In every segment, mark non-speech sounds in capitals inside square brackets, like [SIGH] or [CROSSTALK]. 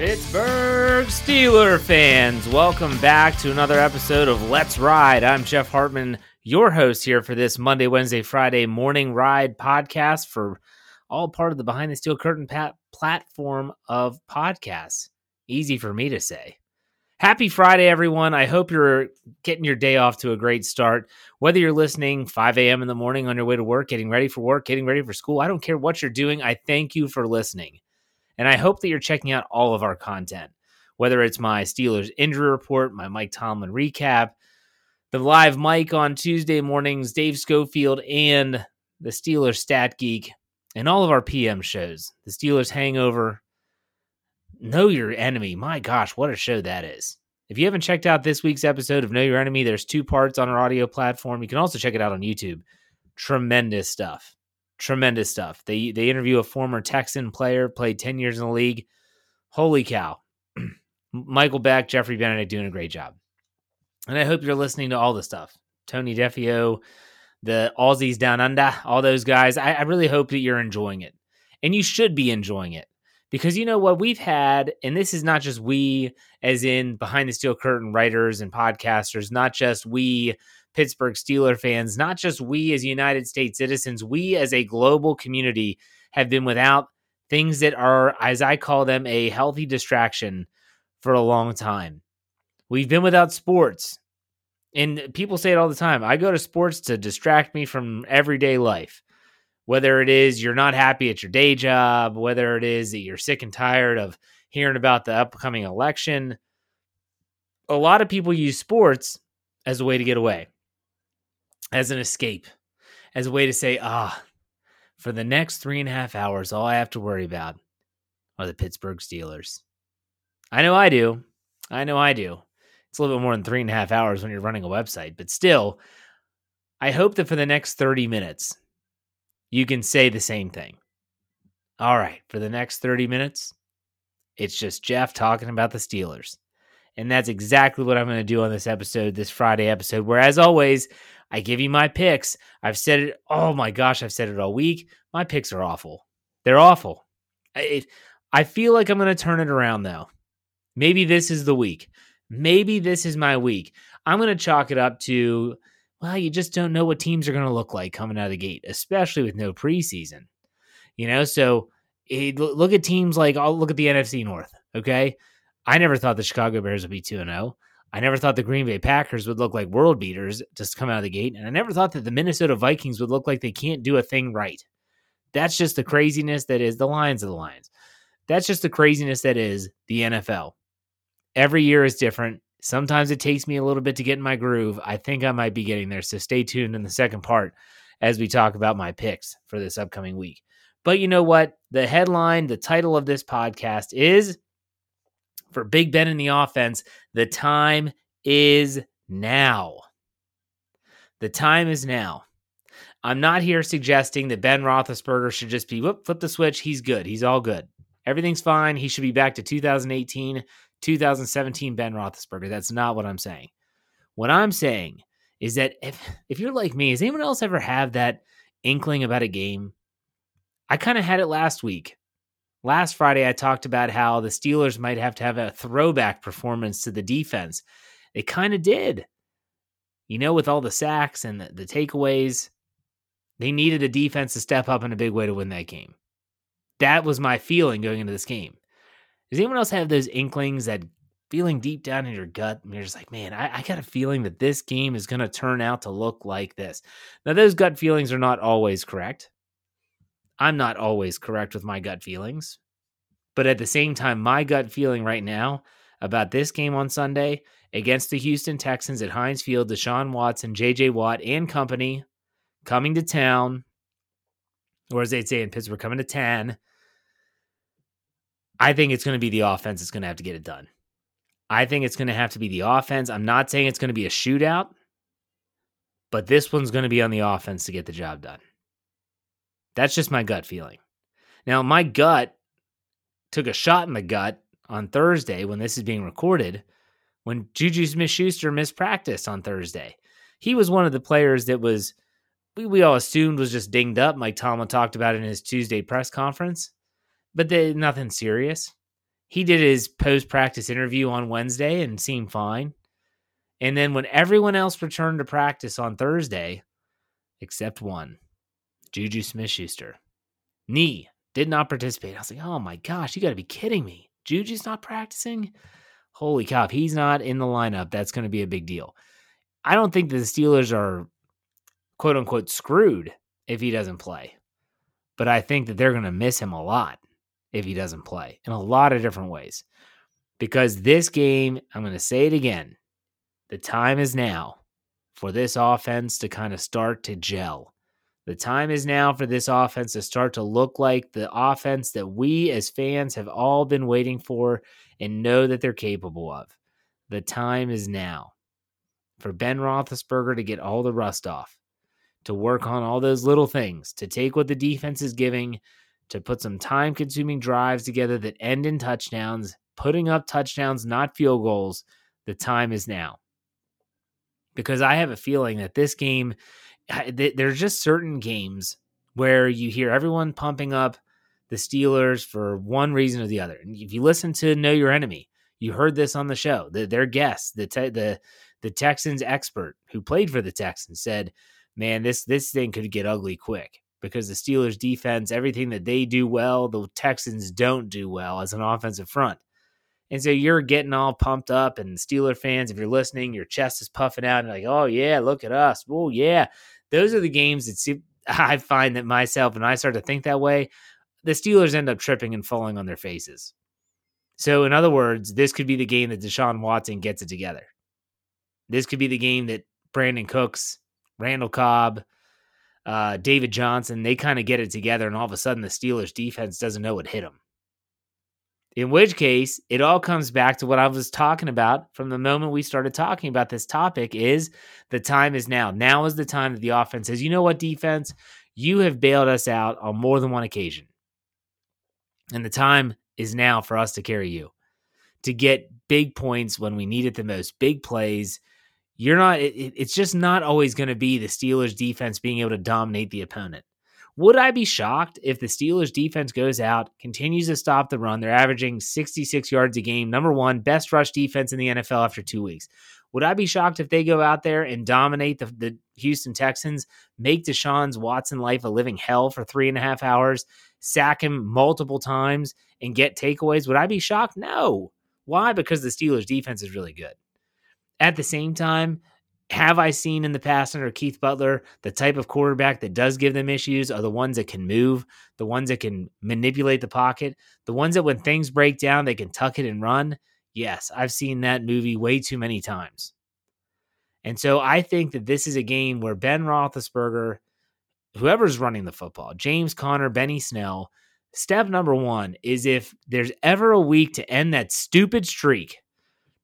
Pittsburgh Steeler fans, welcome back to another episode of Let's Ride. I'm Jeff Hartman, your host here for this Monday, Wednesday, Friday morning ride podcast for all part of the Behind the Steel Curtain pat- platform of podcasts. Easy for me to say. Happy Friday, everyone. I hope you're getting your day off to a great start. Whether you're listening 5 a.m. in the morning on your way to work, getting ready for work, getting ready for school, I don't care what you're doing. I thank you for listening. And I hope that you're checking out all of our content, whether it's my Steelers injury report, my Mike Tomlin recap, the live mic on Tuesday mornings, Dave Schofield, and the Steelers Stat Geek, and all of our PM shows. The Steelers Hangover, Know Your Enemy. My gosh, what a show that is. If you haven't checked out this week's episode of Know Your Enemy, there's two parts on our audio platform. You can also check it out on YouTube. Tremendous stuff tremendous stuff. They they interview a former Texan player, played 10 years in the league. Holy cow. [CLEARS THROAT] Michael Beck, Jeffrey Benedict doing a great job. And I hope you're listening to all the stuff. Tony Defeo, the Aussies down under, all those guys. I, I really hope that you're enjoying it. And you should be enjoying it. Because you know what we've had, and this is not just we, as in behind the steel curtain writers and podcasters, not just we Pittsburgh Steeler fans, not just we as United States citizens, we as a global community have been without things that are, as I call them, a healthy distraction for a long time. We've been without sports. And people say it all the time. I go to sports to distract me from everyday life. Whether it is you're not happy at your day job, whether it is that you're sick and tired of hearing about the upcoming election, a lot of people use sports as a way to get away as an escape, as a way to say, ah, for the next three and a half hours, all I have to worry about are the Pittsburgh Steelers. I know I do. I know I do. It's a little bit more than three and a half hours when you're running a website, but still, I hope that for the next 30 minutes, you can say the same thing. All right, for the next 30 minutes, it's just Jeff talking about the Steelers. And that's exactly what I'm going to do on this episode, this Friday episode, where, as always, I give you my picks. I've said it. Oh my gosh, I've said it all week. My picks are awful. They're awful. I, I feel like I'm going to turn it around though. Maybe this is the week. Maybe this is my week. I'm going to chalk it up to well, you just don't know what teams are going to look like coming out of the gate, especially with no preseason. You know, so it, look at teams like I'll look at the NFC North. Okay, I never thought the Chicago Bears would be two and zero. I never thought the Green Bay Packers would look like world beaters just come out of the gate, and I never thought that the Minnesota Vikings would look like they can't do a thing right. That's just the craziness that is the Lions of the Lions. That's just the craziness that is the NFL. Every year is different. Sometimes it takes me a little bit to get in my groove. I think I might be getting there. So stay tuned in the second part as we talk about my picks for this upcoming week. But you know what? The headline, the title of this podcast is for Big Ben in the offense, the time is now. The time is now. I'm not here suggesting that Ben Roethlisberger should just be whoop, flip the switch. He's good. He's all good. Everything's fine. He should be back to 2018, 2017 Ben Roethlisberger. That's not what I'm saying. What I'm saying is that if if you're like me, has anyone else ever have that inkling about a game? I kind of had it last week. Last Friday, I talked about how the Steelers might have to have a throwback performance to the defense. They kind of did. You know, with all the sacks and the, the takeaways, they needed a defense to step up in a big way to win that game. That was my feeling going into this game. Does anyone else have those inklings that feeling deep down in your gut? And you're just like, man, I, I got a feeling that this game is going to turn out to look like this. Now, those gut feelings are not always correct. I'm not always correct with my gut feelings. But at the same time, my gut feeling right now about this game on Sunday against the Houston Texans at Heinz Field, Deshaun Watson, JJ Watt, and company coming to town, or as they'd say in Pittsburgh, coming to town. I think it's going to be the offense that's going to have to get it done. I think it's going to have to be the offense. I'm not saying it's going to be a shootout, but this one's going to be on the offense to get the job done. That's just my gut feeling. Now, my gut took a shot in the gut on Thursday when this is being recorded when Juju Smith Schuster missed practice on Thursday. He was one of the players that was, we, we all assumed was just dinged up. Mike Tomlin talked about in his Tuesday press conference, but they, nothing serious. He did his post practice interview on Wednesday and seemed fine. And then when everyone else returned to practice on Thursday, except one, Juju Smith Schuster, knee, did not participate. I was like, oh my gosh, you got to be kidding me. Juju's not practicing? Holy cow, if he's not in the lineup, that's going to be a big deal. I don't think the Steelers are quote unquote screwed if he doesn't play, but I think that they're going to miss him a lot if he doesn't play in a lot of different ways. Because this game, I'm going to say it again, the time is now for this offense to kind of start to gel. The time is now for this offense to start to look like the offense that we as fans have all been waiting for and know that they're capable of. The time is now for Ben Roethlisberger to get all the rust off, to work on all those little things, to take what the defense is giving, to put some time consuming drives together that end in touchdowns, putting up touchdowns, not field goals. The time is now. Because I have a feeling that this game there's just certain games where you hear everyone pumping up the Steelers for one reason or the other. And if you listen to Know Your Enemy, you heard this on the show. The, their guest, the te- the the Texans expert who played for the Texans, said, "Man, this this thing could get ugly quick because the Steelers defense, everything that they do well, the Texans don't do well as an offensive front." And so you're getting all pumped up, and Steeler fans, if you're listening, your chest is puffing out, and like, "Oh yeah, look at us! Oh yeah, those are the games that [LAUGHS] I find that myself and I start to think that way, the Steelers end up tripping and falling on their faces. So, in other words, this could be the game that Deshaun Watson gets it together. This could be the game that Brandin Cooks, Randall Cobb, uh, David Johnson, they kind of get it together, and all of a sudden the Steelers defense doesn't know what hit them. In which case, it all comes back to what I was talking about from the moment we started talking about this topic is the time is now. Now is the time that the offense says, you know what, defense, you have bailed us out on more than one occasion. And the time is now for us to carry you, to get big points when we need it the most, big plays. You're not, it, it's just not always going to be the Steelers defense being able to dominate the opponent. Would I be shocked if the Steelers defense goes out, continues to stop the run? They're averaging 66 yards a game. Number one, best rush defense in the NFL after two weeks. Would I be shocked if they go out there and dominate the, the Houston Texans, make Deshaun's Watson life a living hell for three and a half hours, sack him multiple times, and get takeaways? Would I be shocked? No. Why? Because the Steelers' defense is really good. At the same time, have I seen in the past under Keith Butler the type of quarterback that does give them issues are the ones that can move, the ones that can manipulate the pocket, the ones that when things break down, they can tuck it and run? Yes, I've seen that movie way too many times. And so I think that this is a game where Ben Roethlisberger, whoever's running the football, James Conner, Benny Snell, step number one is if there's ever a week to end that stupid streak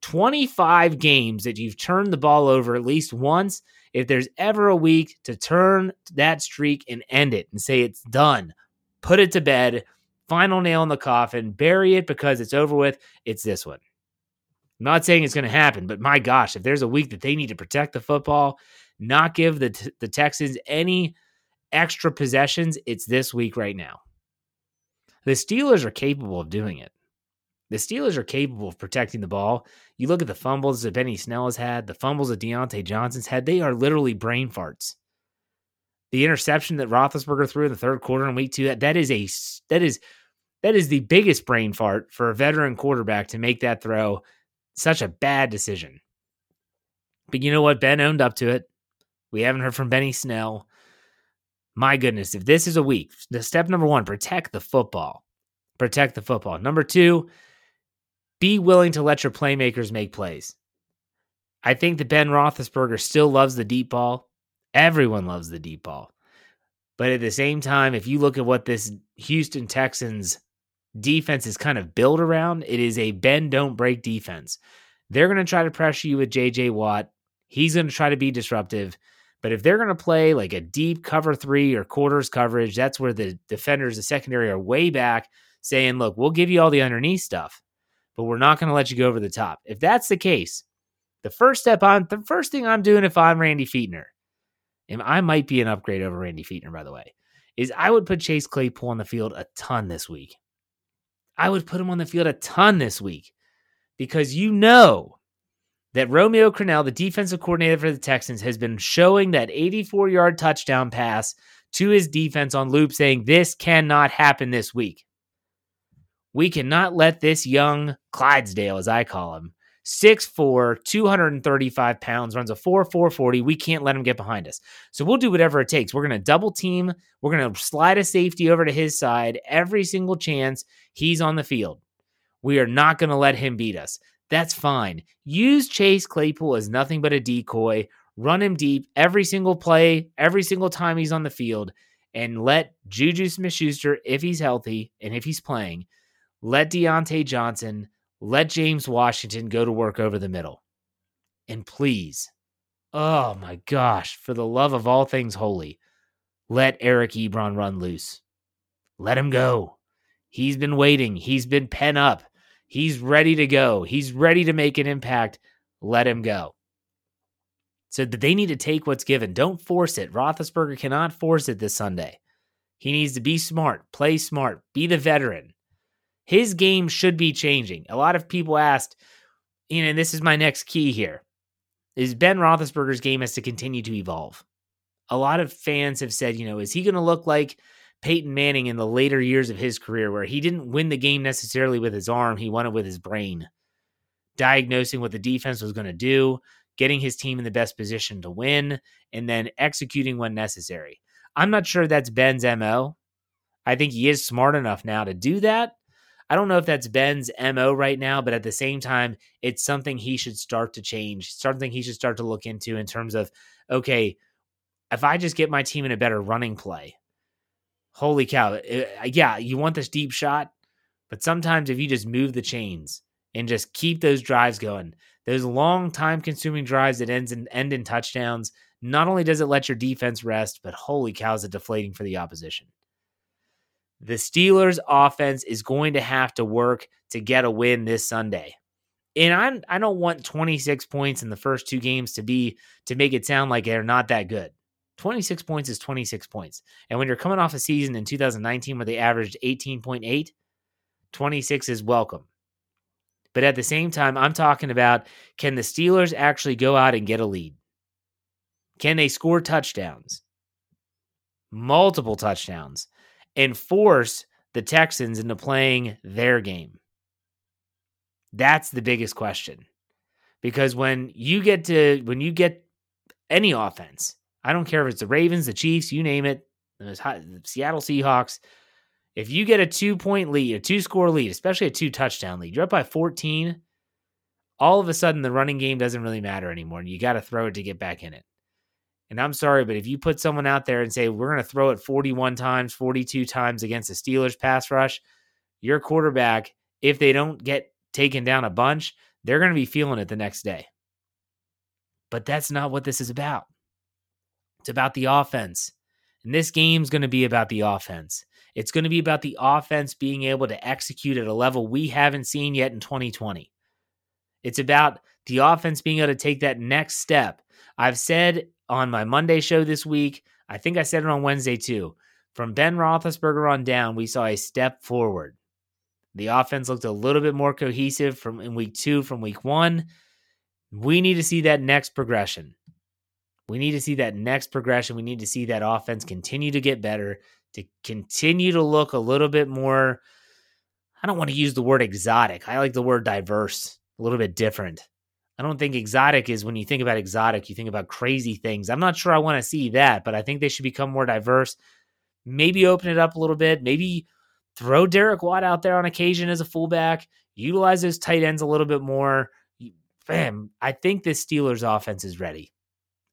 25 games that you've turned the ball over at least once. If there's ever a week to turn that streak and end it and say it's done, put it to bed, final nail in the coffin, bury it because it's over with, it's this one. I'm not saying it's going to happen, but my gosh, if there's a week that they need to protect the football, not give the the Texans any extra possessions, it's this week right now. The Steelers are capable of doing it. The Steelers are capable of protecting the ball. You look at the fumbles that Benny Snell has had, the fumbles that Diontae Johnson's had, they are literally brain farts. The interception that Roethlisberger threw in the third quarter in week two, that, that is a that is that is the biggest brain fart for a veteran quarterback to make that throw. Such a bad decision. But you know what? Ben owned up to it. We haven't heard from Benny Snell. My goodness, if this is a week, the step number one, protect the football. Protect the football. Number two, be willing to let your playmakers make plays. I think that Ben Roethlisberger still loves the deep ball. Everyone loves the deep ball. But at the same time, if you look at what this Houston Texans defense is kind of built around, it is a bend, don't break defense. They're going to try to pressure you with JJ Watt. He's going to try to be disruptive. But if they're going to play like a deep cover three or quarters coverage, that's where the defenders, the secondary, are way back saying, look, we'll give you all the underneath stuff but we're not going to let you go over the top. If that's the case, the first step on the first thing I'm doing if I'm Randy Fichtner, and I might be an upgrade over Randy Fichtner, by the way, is I would put Chase Claypool on the field a ton this week. I would put him on the field a ton this week because you know that Romeo Crennel, the defensive coordinator for the Texans, has been showing that 84 yard touchdown pass to his defense on loop, saying this cannot happen this week. We cannot let this young Clydesdale, as I call him, 6'4, 235 pounds, runs a 4 440. We can't let him get behind us. So we'll do whatever it takes. We're going to double team. We're going to slide a safety over to his side every single chance he's on the field. We are not going to let him beat us. That's fine. Use Chase Claypool as nothing but a decoy. Run him deep every single play, every single time he's on the field, and let Juju Smith Schuster, if he's healthy and if he's playing, let Diontae Johnson, let James Washington go to work over the middle. And please, oh my gosh, for the love of all things holy, let Eric Ebron run loose. Let him go. He's been waiting. He's been pent up. He's ready to go. He's ready to make an impact. Let him go. So that they need to take what's given. Don't force it. Roethlisberger cannot force it this Sunday. He needs to be smart, play smart, be the veteran. His game should be changing. A lot of people asked, you know, and this is my next key here, is Ben Roethlisberger's game has to continue to evolve. A lot of fans have said, you know, is he going to look like Peyton Manning in the later years of his career, where he didn't win the game necessarily with his arm, he won it with his brain, diagnosing what the defense was going to do, getting his team in the best position to win, and then executing when necessary. I'm not sure that's Ben's MO. I think he is smart enough now to do that. I don't know if that's Ben's MO right now, but at the same time, it's something he should start to change, something he should start to look into in terms of, okay, if I just get my team in a better running play, holy cow. Eh, yeah, you want this deep shot, but sometimes if you just move the chains and just keep those drives going, those long time consuming drives that ends in, end in touchdowns, not only does it let your defense rest, but holy cow, is it deflating for the opposition. The Steelers offense is going to have to work to get a win this Sunday. And I'm I don't want 26 points in the first two games to be to make it sound like they're not that good. 26 points is 26 points. And when you're coming off a season in 2019 where they averaged 18.8, 26 is welcome. But at the same time, I'm talking about can the Steelers actually go out and get a lead? Can they score touchdowns? Multiple touchdowns and force the Texans into playing their game? That's the biggest question. Because when you get to when you get any offense, I don't care if it's the Ravens, the Chiefs, you name it, the Seattle Seahawks, if you get a two point lead, a two score lead, especially a two touchdown lead, you're up by 14. All of a sudden, the running game doesn't really matter anymore, and you got to throw it to get back in it. And I'm sorry, but if you put someone out there and say, we're going to throw it 41 times, 42 times against the Steelers pass rush, your quarterback, if they don't get taken down a bunch, they're going to be feeling it the next day. But that's not what this is about. It's about the offense. And this game's going to be about the offense. It's going to be about the offense being able to execute at a level we haven't seen yet in 2020. It's about the offense being able to take that next step. I've said on my Monday show this week, I think I said it on Wednesday too. From Ben Roethlisberger on down, we saw a step forward. The offense looked a little bit more cohesive from in week two from week one. We need to see that next progression. We need to see that next progression. We need to see that offense continue to get better, to continue to look a little bit more. I don't want to use the word exotic. I like the word diverse, a little bit different. I don't think exotic is when you think about exotic, you think about crazy things. I'm not sure I want to see that, but I think they should become more diverse. Maybe open it up a little bit. Maybe throw Derek Watt out there on occasion as a fullback. Utilize those tight ends a little bit more. Bam, I think this Steelers offense is ready.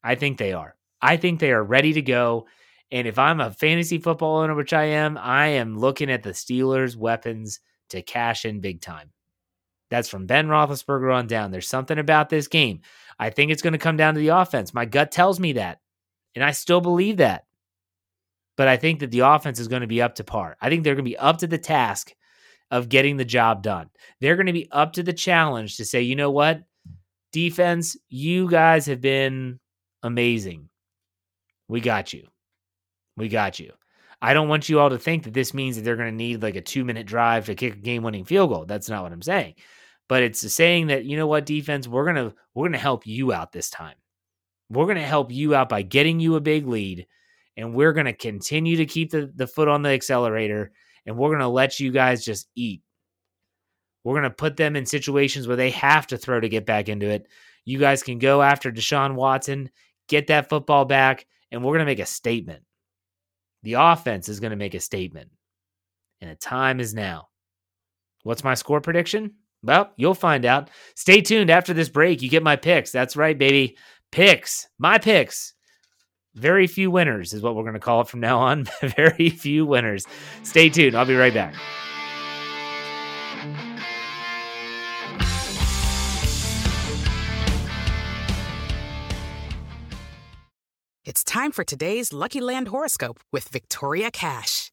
I think they are. I think they are ready to go. And if I'm a fantasy football owner, which I am, I am looking at the Steelers' weapons to cash in big time. That's from Ben Roethlisberger on down. There's something about this game. I think it's going to come down to the offense. My gut tells me that. And I still believe that. But I think that the offense is going to be up to par. I think they're going to be up to the task of getting the job done. They're going to be up to the challenge to say, you know what? Defense, you guys have been amazing. We got you. We got you. I don't want you all to think that this means that they're going to need like a two minute drive to kick a game winning field goal. That's not what I'm saying. But it's saying that, you know what, defense, we're going to, we're going to help you out this time. We're going to help you out by getting you a big lead. And we're going to continue to keep the, the foot on the accelerator. And we're going to let you guys just eat. We're going to put them in situations where they have to throw to get back into it. You guys can go after Deshaun Watson, get that football back, and we're going to make a statement. The offense is going to make a statement, and the time is now. What's my score prediction? Well, you'll find out. Stay tuned after this break. You get my picks. That's right, baby. Picks. My picks. Very few winners is what we're going to call it from now on. [LAUGHS] Very few winners. Stay tuned. I'll be right back. It's time for today's Lucky Land horoscope with Victoria Cash.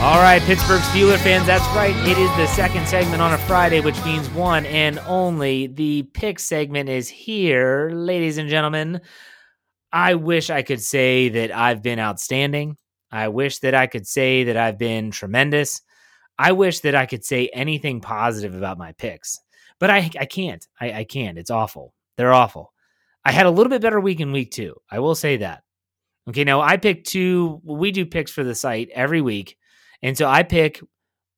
All right, Pittsburgh Steeler fans, that's right. It is the second segment on a Friday, which means one and only the pick segment is here, ladies and gentlemen. I wish I could say that I've been outstanding. I wish that I could say that I've been tremendous. I wish that I could say anything positive about my picks, but I, I can't. I, I can't. It's awful. They're awful. I had a little bit better week in week two. I will say that. Okay, now I pick two. We do picks for the site every week. And so I pick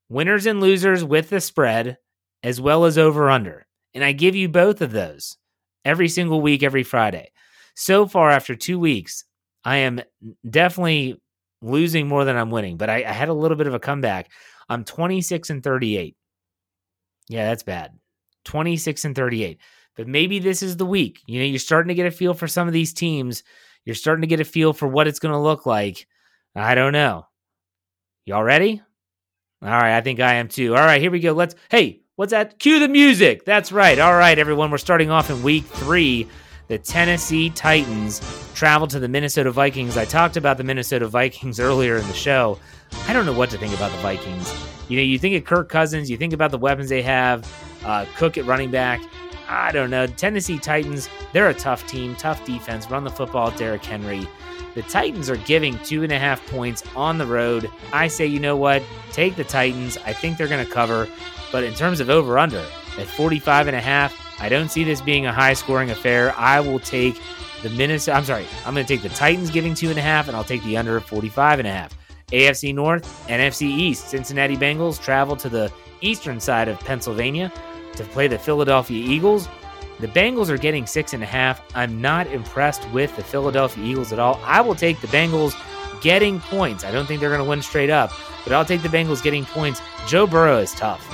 winners and losers with the spread as well as over under. And I give you both of those every single week, every Friday. So far, after two weeks, I am definitely losing more than I'm winning, but I, I had a little bit of a comeback. I'm 26 and 38. Yeah, that's bad. 26 and 38. But maybe this is the week. You know, you're starting to get a feel for some of these teams. You're starting to get a feel for what it's going to look like. I don't know. Y'all ready? All right, I think I am too. All right, here we go. Let's, hey, what's that? Cue the music. That's right. All right, everyone, we're starting off in week three. The Tennessee Titans travel to the Minnesota Vikings. I talked about the Minnesota Vikings [LAUGHS] earlier in the show. I don't know what to think about the Vikings. You know, you think of Kirk Cousins, you think about the weapons they have, uh, Cook at running back. I don't know. Tennessee Titans, they're a tough team, tough defense, run the football, Derrick Henry. The Titans are giving two and a half points on the road. I say, you know what? Take the Titans. I think they're going to cover. But in terms of over under, at 45 and a half, I don't see this being a high scoring affair. I will take the Minnesota. I'm sorry. I'm going to take the Titans giving two and a half, and I'll take the under of 45 and a half. AFC North, NFC East. Cincinnati Bengals travel to the eastern side of Pennsylvania to play the Philadelphia Eagles. The Bengals are getting six and a half. I'm not impressed with the Philadelphia Eagles at all. I will take the Bengals getting points. I don't think they're going to win straight up, but I'll take the Bengals getting points. Joe Burrow is tough.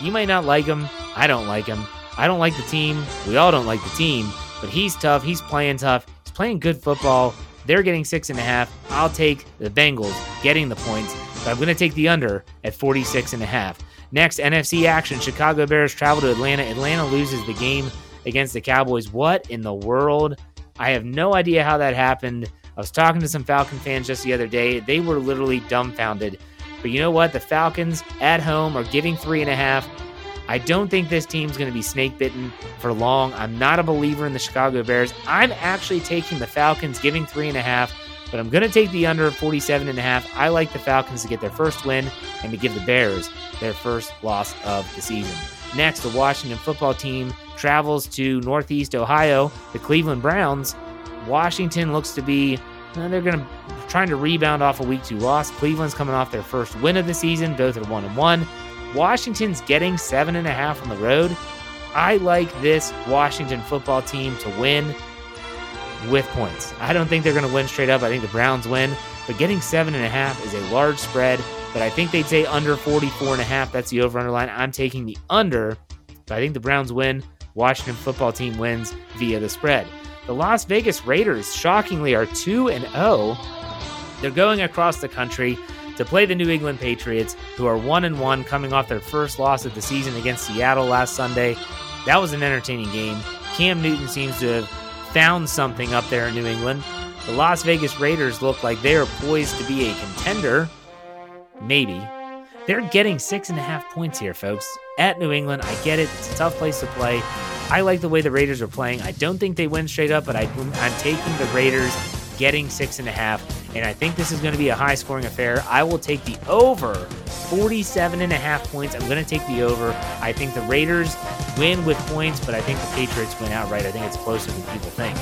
You might not like him. I don't like him. I don't like the team. We all don't like the team, but he's tough. He's playing tough. He's playing good football. They're getting six and a half. I'll take the Bengals getting the points, but I'm going to take the under at 46 and a half. Next, NFC action. Chicago Bears travel to Atlanta. Atlanta loses the game against the Cowboys. What in the world? I have no idea how that happened. I was talking to some Falcon fans just the other day. They were literally dumbfounded. But you know what? The Falcons at home are giving three and a half. I don't think this team's going to be snake bitten for long. I'm not a believer in the Chicago Bears. I'm actually taking the Falcons, giving three and a half, but I'm going to take the under 47 and a half. I like the Falcons to get their first win and to give the Bears their first loss of the season. Next, the Washington football team travels to Northeast Ohio, the Cleveland Browns. Washington looks to be, uh, they're going to trying to rebound off a week two loss. Cleveland's coming off their first win of the season. Both are one and one. Washington's getting seven and a half on the road. I like this Washington football team to win with points. I don't think they're going to win straight up. I think the Browns win, but getting seven and a half is a large spread. But I think they'd say under 44 and a half. That's the over underline. I'm taking the under. But I think the Browns win. Washington football team wins via the spread. The Las Vegas Raiders, shockingly, are 2 and 0. They're going across the country to play the New England Patriots, who are 1 and 1 coming off their first loss of the season against Seattle last Sunday. That was an entertaining game. Cam Newton seems to have found something up there in New England. The Las Vegas Raiders look like they are poised to be a contender. Maybe. They're getting six and a half points here, folks. At New England, I get it. It's a tough place to play. I like the way the Raiders are playing. I don't think they win straight up, but I, I'm taking the Raiders getting six and a half. And I think this is going to be a high scoring affair. I will take the over 47 and a half points. I'm going to take the over. I think the Raiders win with points, but I think the Patriots win outright. I think it's closer than people think.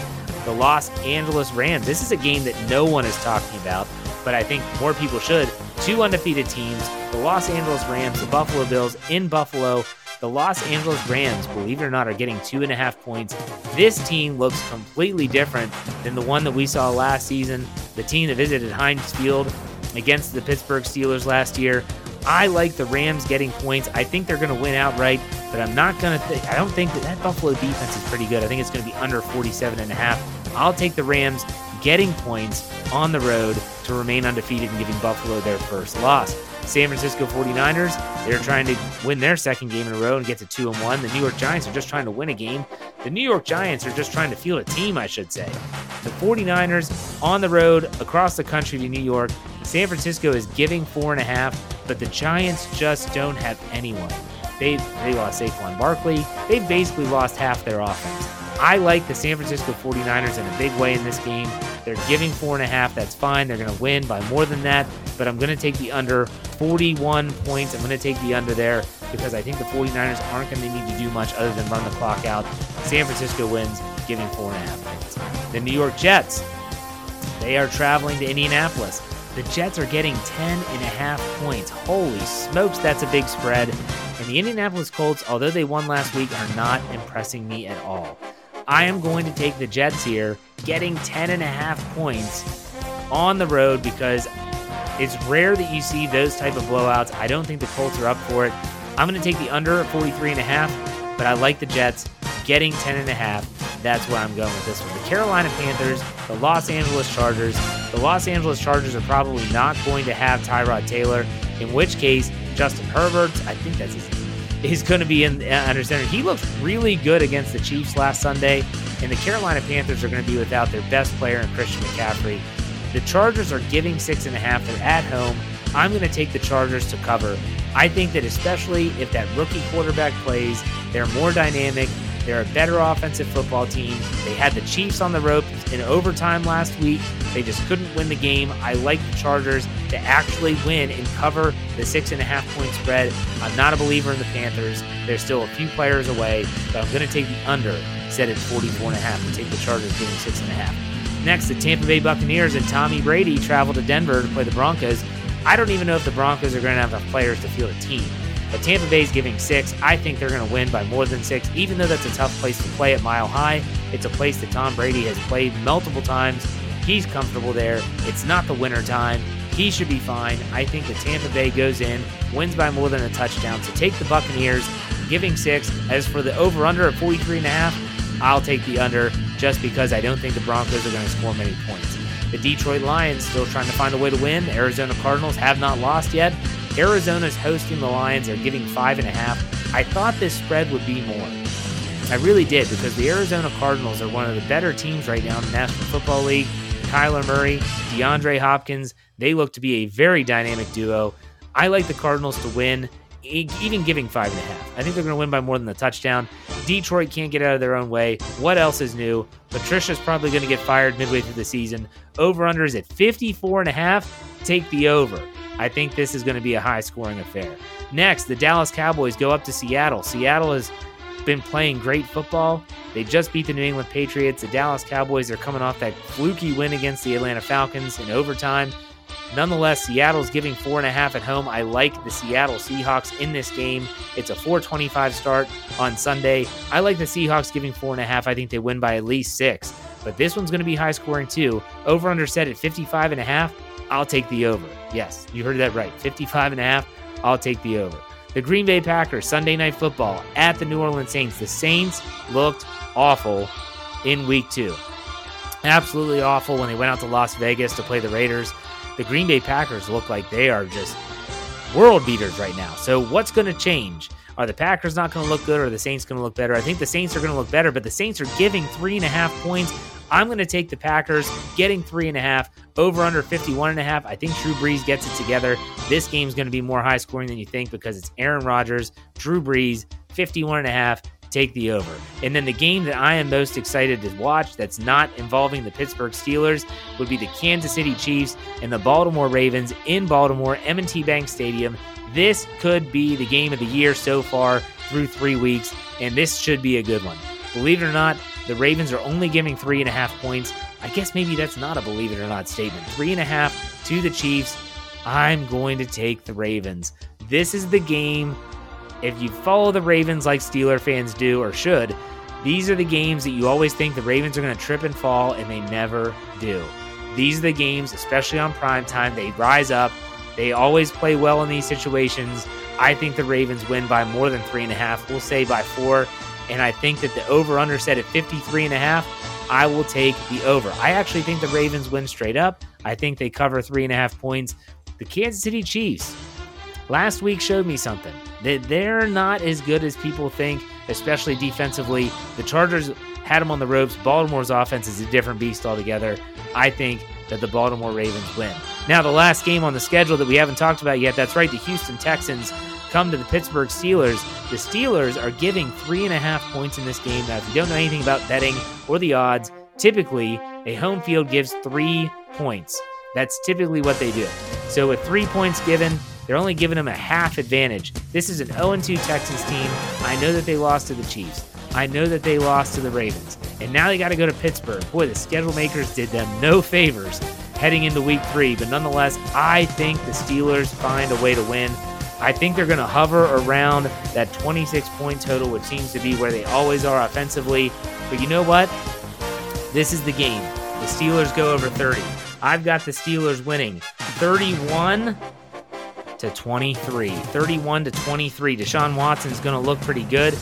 The Los Angeles Rams. This is a game that no one is talking about, but I think more people should. Two undefeated teams the Los Angeles Rams, the Buffalo Bills in Buffalo. The Los Angeles Rams, believe it or not, are getting two and a half points. This team looks completely different than the one that we saw last season. The team that visited Heinz Field against the Pittsburgh Steelers last year. I like the Rams getting points. I think they're going to win outright, but I'm not going to think, I don't think that that Buffalo defense is pretty good. I think it's going to be under 47 and a half. I'll take the Rams getting points on the road to remain undefeated and giving Buffalo their first loss. San Francisco 49ers, they're trying to win their second game in a row and get to 2 and 1. The New York Giants are just trying to win a game. The New York Giants are just trying to field a team, I should say. The 49ers on the road across the country to New York. San Francisco is giving four and a half, but the Giants just don't have anyone. They they lost Saquon Barkley. They've basically lost half their offense. I like the San Francisco 49ers in a big way in this game. They're giving four and a half. That's fine. They're going to win by more than that, but I'm going to take the under 41 points. I'm going to take the under there because I think the 49ers aren't going to need to do much other than run the clock out. San Francisco wins giving four and a half points. The New York Jets, they are traveling to Indianapolis. The Jets are getting 10 and a half points. Holy smokes, that's a big spread. And the Indianapolis Colts, although they won last week, are not impressing me at all. I am going to take the Jets here, getting 10 and a half points on the road because it's rare that you see those type of blowouts. I don't think the Colts are up for it. I'm going to take the under at 43 and a half, but I like the Jets getting 10 and a half. That's where I'm going with this one. The Carolina Panthers, the Los Angeles Chargers. The Los Angeles Chargers are probably not going to have Tyrod Taylor, in which case Justin Herbert, I think that's his is going to be in uh, under center. He looked really good against the Chiefs last Sunday, and the Carolina Panthers are going to be without their best player in Christian McCaffrey. The Chargers are giving six and a half. They're at home. I'm going to take the Chargers to cover. I think that especially if that rookie quarterback plays, they're more dynamic. They're a better offensive football team. They had the Chiefs on the ropes in overtime last week. They just couldn't win the game. I like the Chargers to actually win and cover the six and a half point spread. I'm not a believer in the Panthers. They're still a few players away, but I'm going to take the under, set at 44 and a half, and take the Chargers giving six and a half. Next, the Tampa Bay Buccaneers and Tommy Brady travel to Denver to play the Broncos. I don't even know if the Broncos are going to have enough players to field a team. But Tampa Bay is giving six. I think they're going to win by more than six, even though that's a tough place to play at Mile High. It's a place that Tom Brady has played multiple times. He's comfortable there. It's not the winter time. He should be fine. I think that Tampa Bay goes in, wins by more than a touchdown. So take the Buccaneers, giving six. As for the over under at 43 and a half, I'll take the under just because I don't think the Broncos are going to score many points. The Detroit Lions still trying to find a way to win. The Arizona Cardinals have not lost yet. Arizona's hosting the Lions. They're giving five and a half. I thought this spread would be more. I really did because the Arizona Cardinals are one of the better teams right now in the National Football League. Kyler Murray, DeAndre Hopkins, they look to be a very dynamic duo. I like the Cardinals to win, even giving five and a half. I think they're going to win by more than a touchdown. Detroit can't get out of their own way. What else is new? Patricia's probably going to get fired midway through the season. Over under is at 54 and a half. Take the over. I think this is going to be a high scoring affair. Next, the Dallas Cowboys go up to Seattle. Seattle has been playing great football. They just beat the New England Patriots. The Dallas Cowboys are coming off that fluky win against the Atlanta Falcons in overtime. Nonetheless, Seattle's giving four and a half at home. I like the Seattle Seahawks in this game. It's a 425 start on Sunday. I like the Seahawks giving four and a half. I think they win by at least six. But this one's going to be high scoring too. Over under set at 55 and a half. I'll take the over. Yes, you heard that right. 55 and a half. I'll take the over. The Green Bay Packers, Sunday Night Football at the New Orleans Saints. The Saints looked awful in week two. Absolutely awful when they went out to Las Vegas to play the Raiders. The Green Bay Packers look like they are just world beaters right now. So, what's going to change? Are the Packers not going to look good or the Saints going to look better? I think the Saints are going to look better, but the Saints are giving three and a half points. I'm going to take the Packers getting three and a half over under 51 and a half. I think Drew Brees gets it together. This game's going to be more high scoring than you think because it's Aaron Rodgers, Drew Brees, 51 and a half. Take the over. And then the game that I am most excited to watch that's not involving the Pittsburgh Steelers would be the Kansas City Chiefs and the Baltimore Ravens in Baltimore, M&T Bank Stadium. This could be the game of the year so far through three weeks, and this should be a good one. Believe it or not, the Ravens are only giving three and a half points. I guess maybe that's not a believe it or not statement. Three and a half to the Chiefs. I'm going to take the Ravens. This is the game. If you follow the Ravens like Steeler fans do or should, these are the games that you always think the Ravens are going to trip and fall, and they never do. These are the games, especially on prime time, they rise up. They always play well in these situations. I think the Ravens win by more than three and a half. We'll say by four. And I think that the over under set at 53 and a half, I will take the over. I actually think the Ravens win straight up. I think they cover three and a half points. The Kansas City Chiefs last week showed me something. That they're not as good as people think, especially defensively. The Chargers had them on the ropes. Baltimore's offense is a different beast altogether. I think that the Baltimore Ravens win. Now, the last game on the schedule that we haven't talked about yet, that's right, the Houston Texans come to the Pittsburgh Steelers. The Steelers are giving three and a half points in this game. Now, if you don't know anything about betting or the odds, typically a home field gives three points. That's typically what they do. So, with three points given, they're only giving them a half advantage. This is an 0 2 Texans team. I know that they lost to the Chiefs. I know that they lost to the Ravens. And now they got to go to Pittsburgh. Boy, the schedule makers did them no favors heading into week three. But nonetheless, I think the Steelers find a way to win. I think they're going to hover around that 26 point total, which seems to be where they always are offensively. But you know what? This is the game. The Steelers go over 30. I've got the Steelers winning 31 to 23. 31 to 23. Deshaun Watson's going to look pretty good.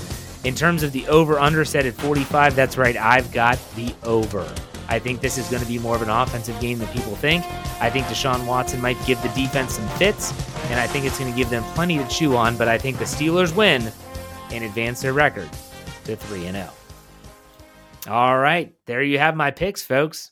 In terms of the over under set at 45, that's right. I've got the over. I think this is going to be more of an offensive game than people think. I think Deshaun Watson might give the defense some fits, and I think it's going to give them plenty to chew on. But I think the Steelers win and advance their record to 3 0. All right, there you have my picks, folks.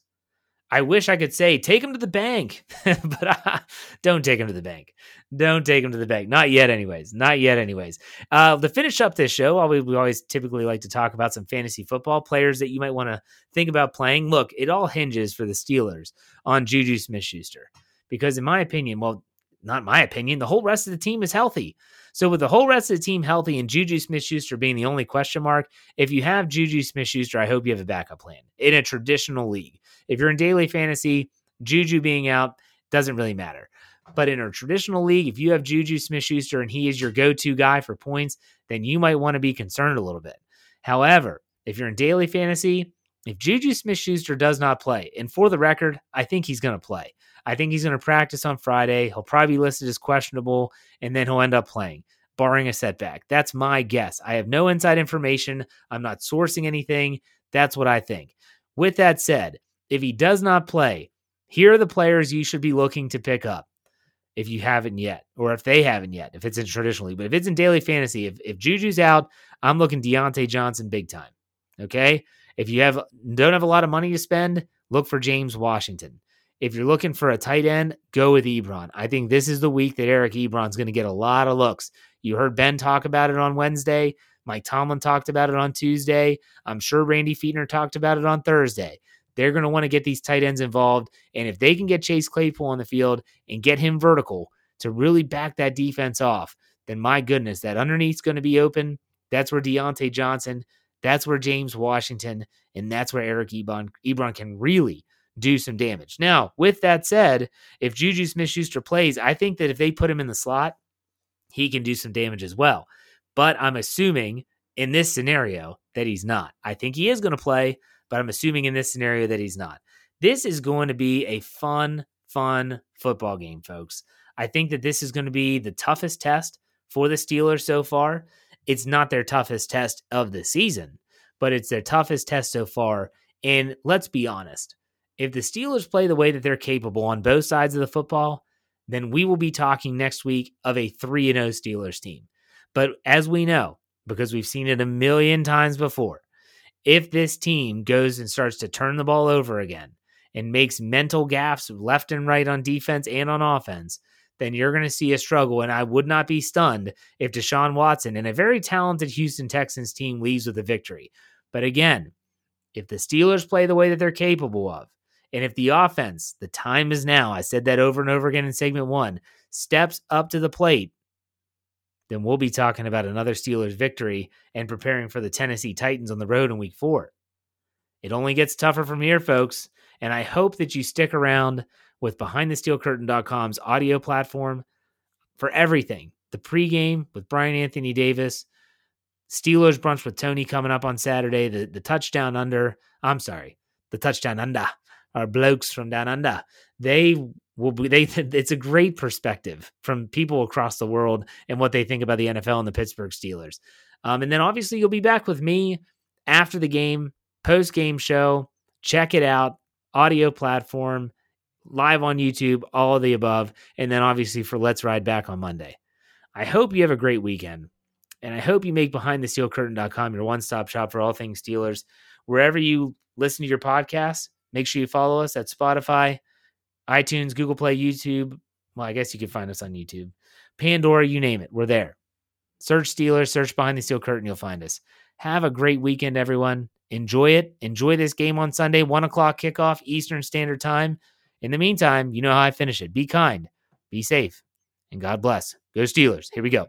I wish I could say take them to the bank, [LAUGHS] but I, [LAUGHS] don't take them to the bank. Don't take them to the bank. Not yet, anyways. Not yet, anyways. Uh, to finish up this show, we, we always typically like to talk about some fantasy football players that you might want to think about playing. Look, it all hinges for the Steelers on Juju Smith Schuster. Because, in my opinion, well, not my opinion, the whole rest of the team is healthy. So, with the whole rest of the team healthy and Juju Smith Schuster being the only question mark, if you have Juju Smith Schuster, I hope you have a backup plan in a traditional league. If you're in daily fantasy, Juju being out doesn't really matter. But in a traditional league, if you have Juju Smith Schuster and he is your go to guy for points, then you might want to be concerned a little bit. However, if you're in daily fantasy, if Juju Smith Schuster does not play, and for the record, I think he's going to play. I think he's going to practice on Friday. He'll probably be listed as questionable, and then he'll end up playing, barring a setback. That's my guess. I have no inside information. I'm not sourcing anything. That's what I think. With that said, if he does not play, here are the players you should be looking to pick up if you haven't yet, or if they haven't yet, if it's in traditionally. But if it's in daily fantasy, if, if Juju's out, I'm looking Diontae Johnson big time. Okay. If you have don't have a lot of money to spend, look for James Washington. If you're looking for a tight end, go with Ebron. I think this is the week that Eric Ebron's going to get a lot of looks. You heard Ben talk about it on Wednesday. Mike Tomlin talked about it on Tuesday. I'm sure Randy Fichtner talked about it on Thursday. They're going to want to get these tight ends involved. And if they can get Chase Claypool on the field and get him vertical to really back that defense off, then my goodness, that underneath's going to be open. That's where Diontae Johnson, that's where James Washington, and that's where Eric Ebron, Ebron can really do some damage. Now, with that said, if Juju Smith Schuster plays, I think that if they put him in the slot, he can do some damage as well. But I'm assuming in this scenario that he's not. I think he is going to play, but I'm assuming in this scenario that he's not. This is going to be a fun, fun football game, folks. I think that this is going to be the toughest test for the Steelers so far. It's not their toughest test of the season, but it's their toughest test so far. And let's be honest if the Steelers play the way that they're capable on both sides of the football, then we will be talking next week of a 3 0 Steelers team. But as we know, because we've seen it a million times before, if this team goes and starts to turn the ball over again and makes mental gaffes left and right on defense and on offense, then you're going to see a struggle. And I would not be stunned if Deshaun Watson and a very talented Houston Texans team leaves with a victory. But again, if the Steelers play the way that they're capable of, and if the offense, the time is now, I said that over and over again in segment one, steps up to the plate, then we'll be talking about another Steelers victory and preparing for the Tennessee Titans on the road in week four. It only gets tougher from here, folks. And I hope that you stick around with BehindTheSteelCurtain.com's audio platform for everything. The pregame with Brian Anthony Davis, Steelers brunch with Tony coming up on Saturday, the, the touchdown under, I'm sorry, the touchdown under, our blokes from down under. They will be they [LAUGHS] it's a great perspective from people across the world and what they think about the NFL and the Pittsburgh Steelers. Um, and then obviously you'll be back with me after the game, post game show. Check it out, audio platform, live on YouTube, all of the above, and then obviously for Let's Ride back on Monday. I hope you have a great weekend. And I hope you make behindthesteelcurtain.com your one-stop shop for all things Steelers. Wherever you listen to your podcasts, make sure you follow us at Spotify, iTunes, Google Play, YouTube. Well, I guess you can find us on YouTube. Pandora, you name it. We're there. Search Steelers, search Behind the Steel Curtain, you'll find us. Have a great weekend, everyone. Enjoy it. Enjoy this game on Sunday, 1 o'clock kickoff, Eastern Standard Time. In the meantime, you know how I finish it. Be kind, be safe, and God bless. Go Steelers. Here we go.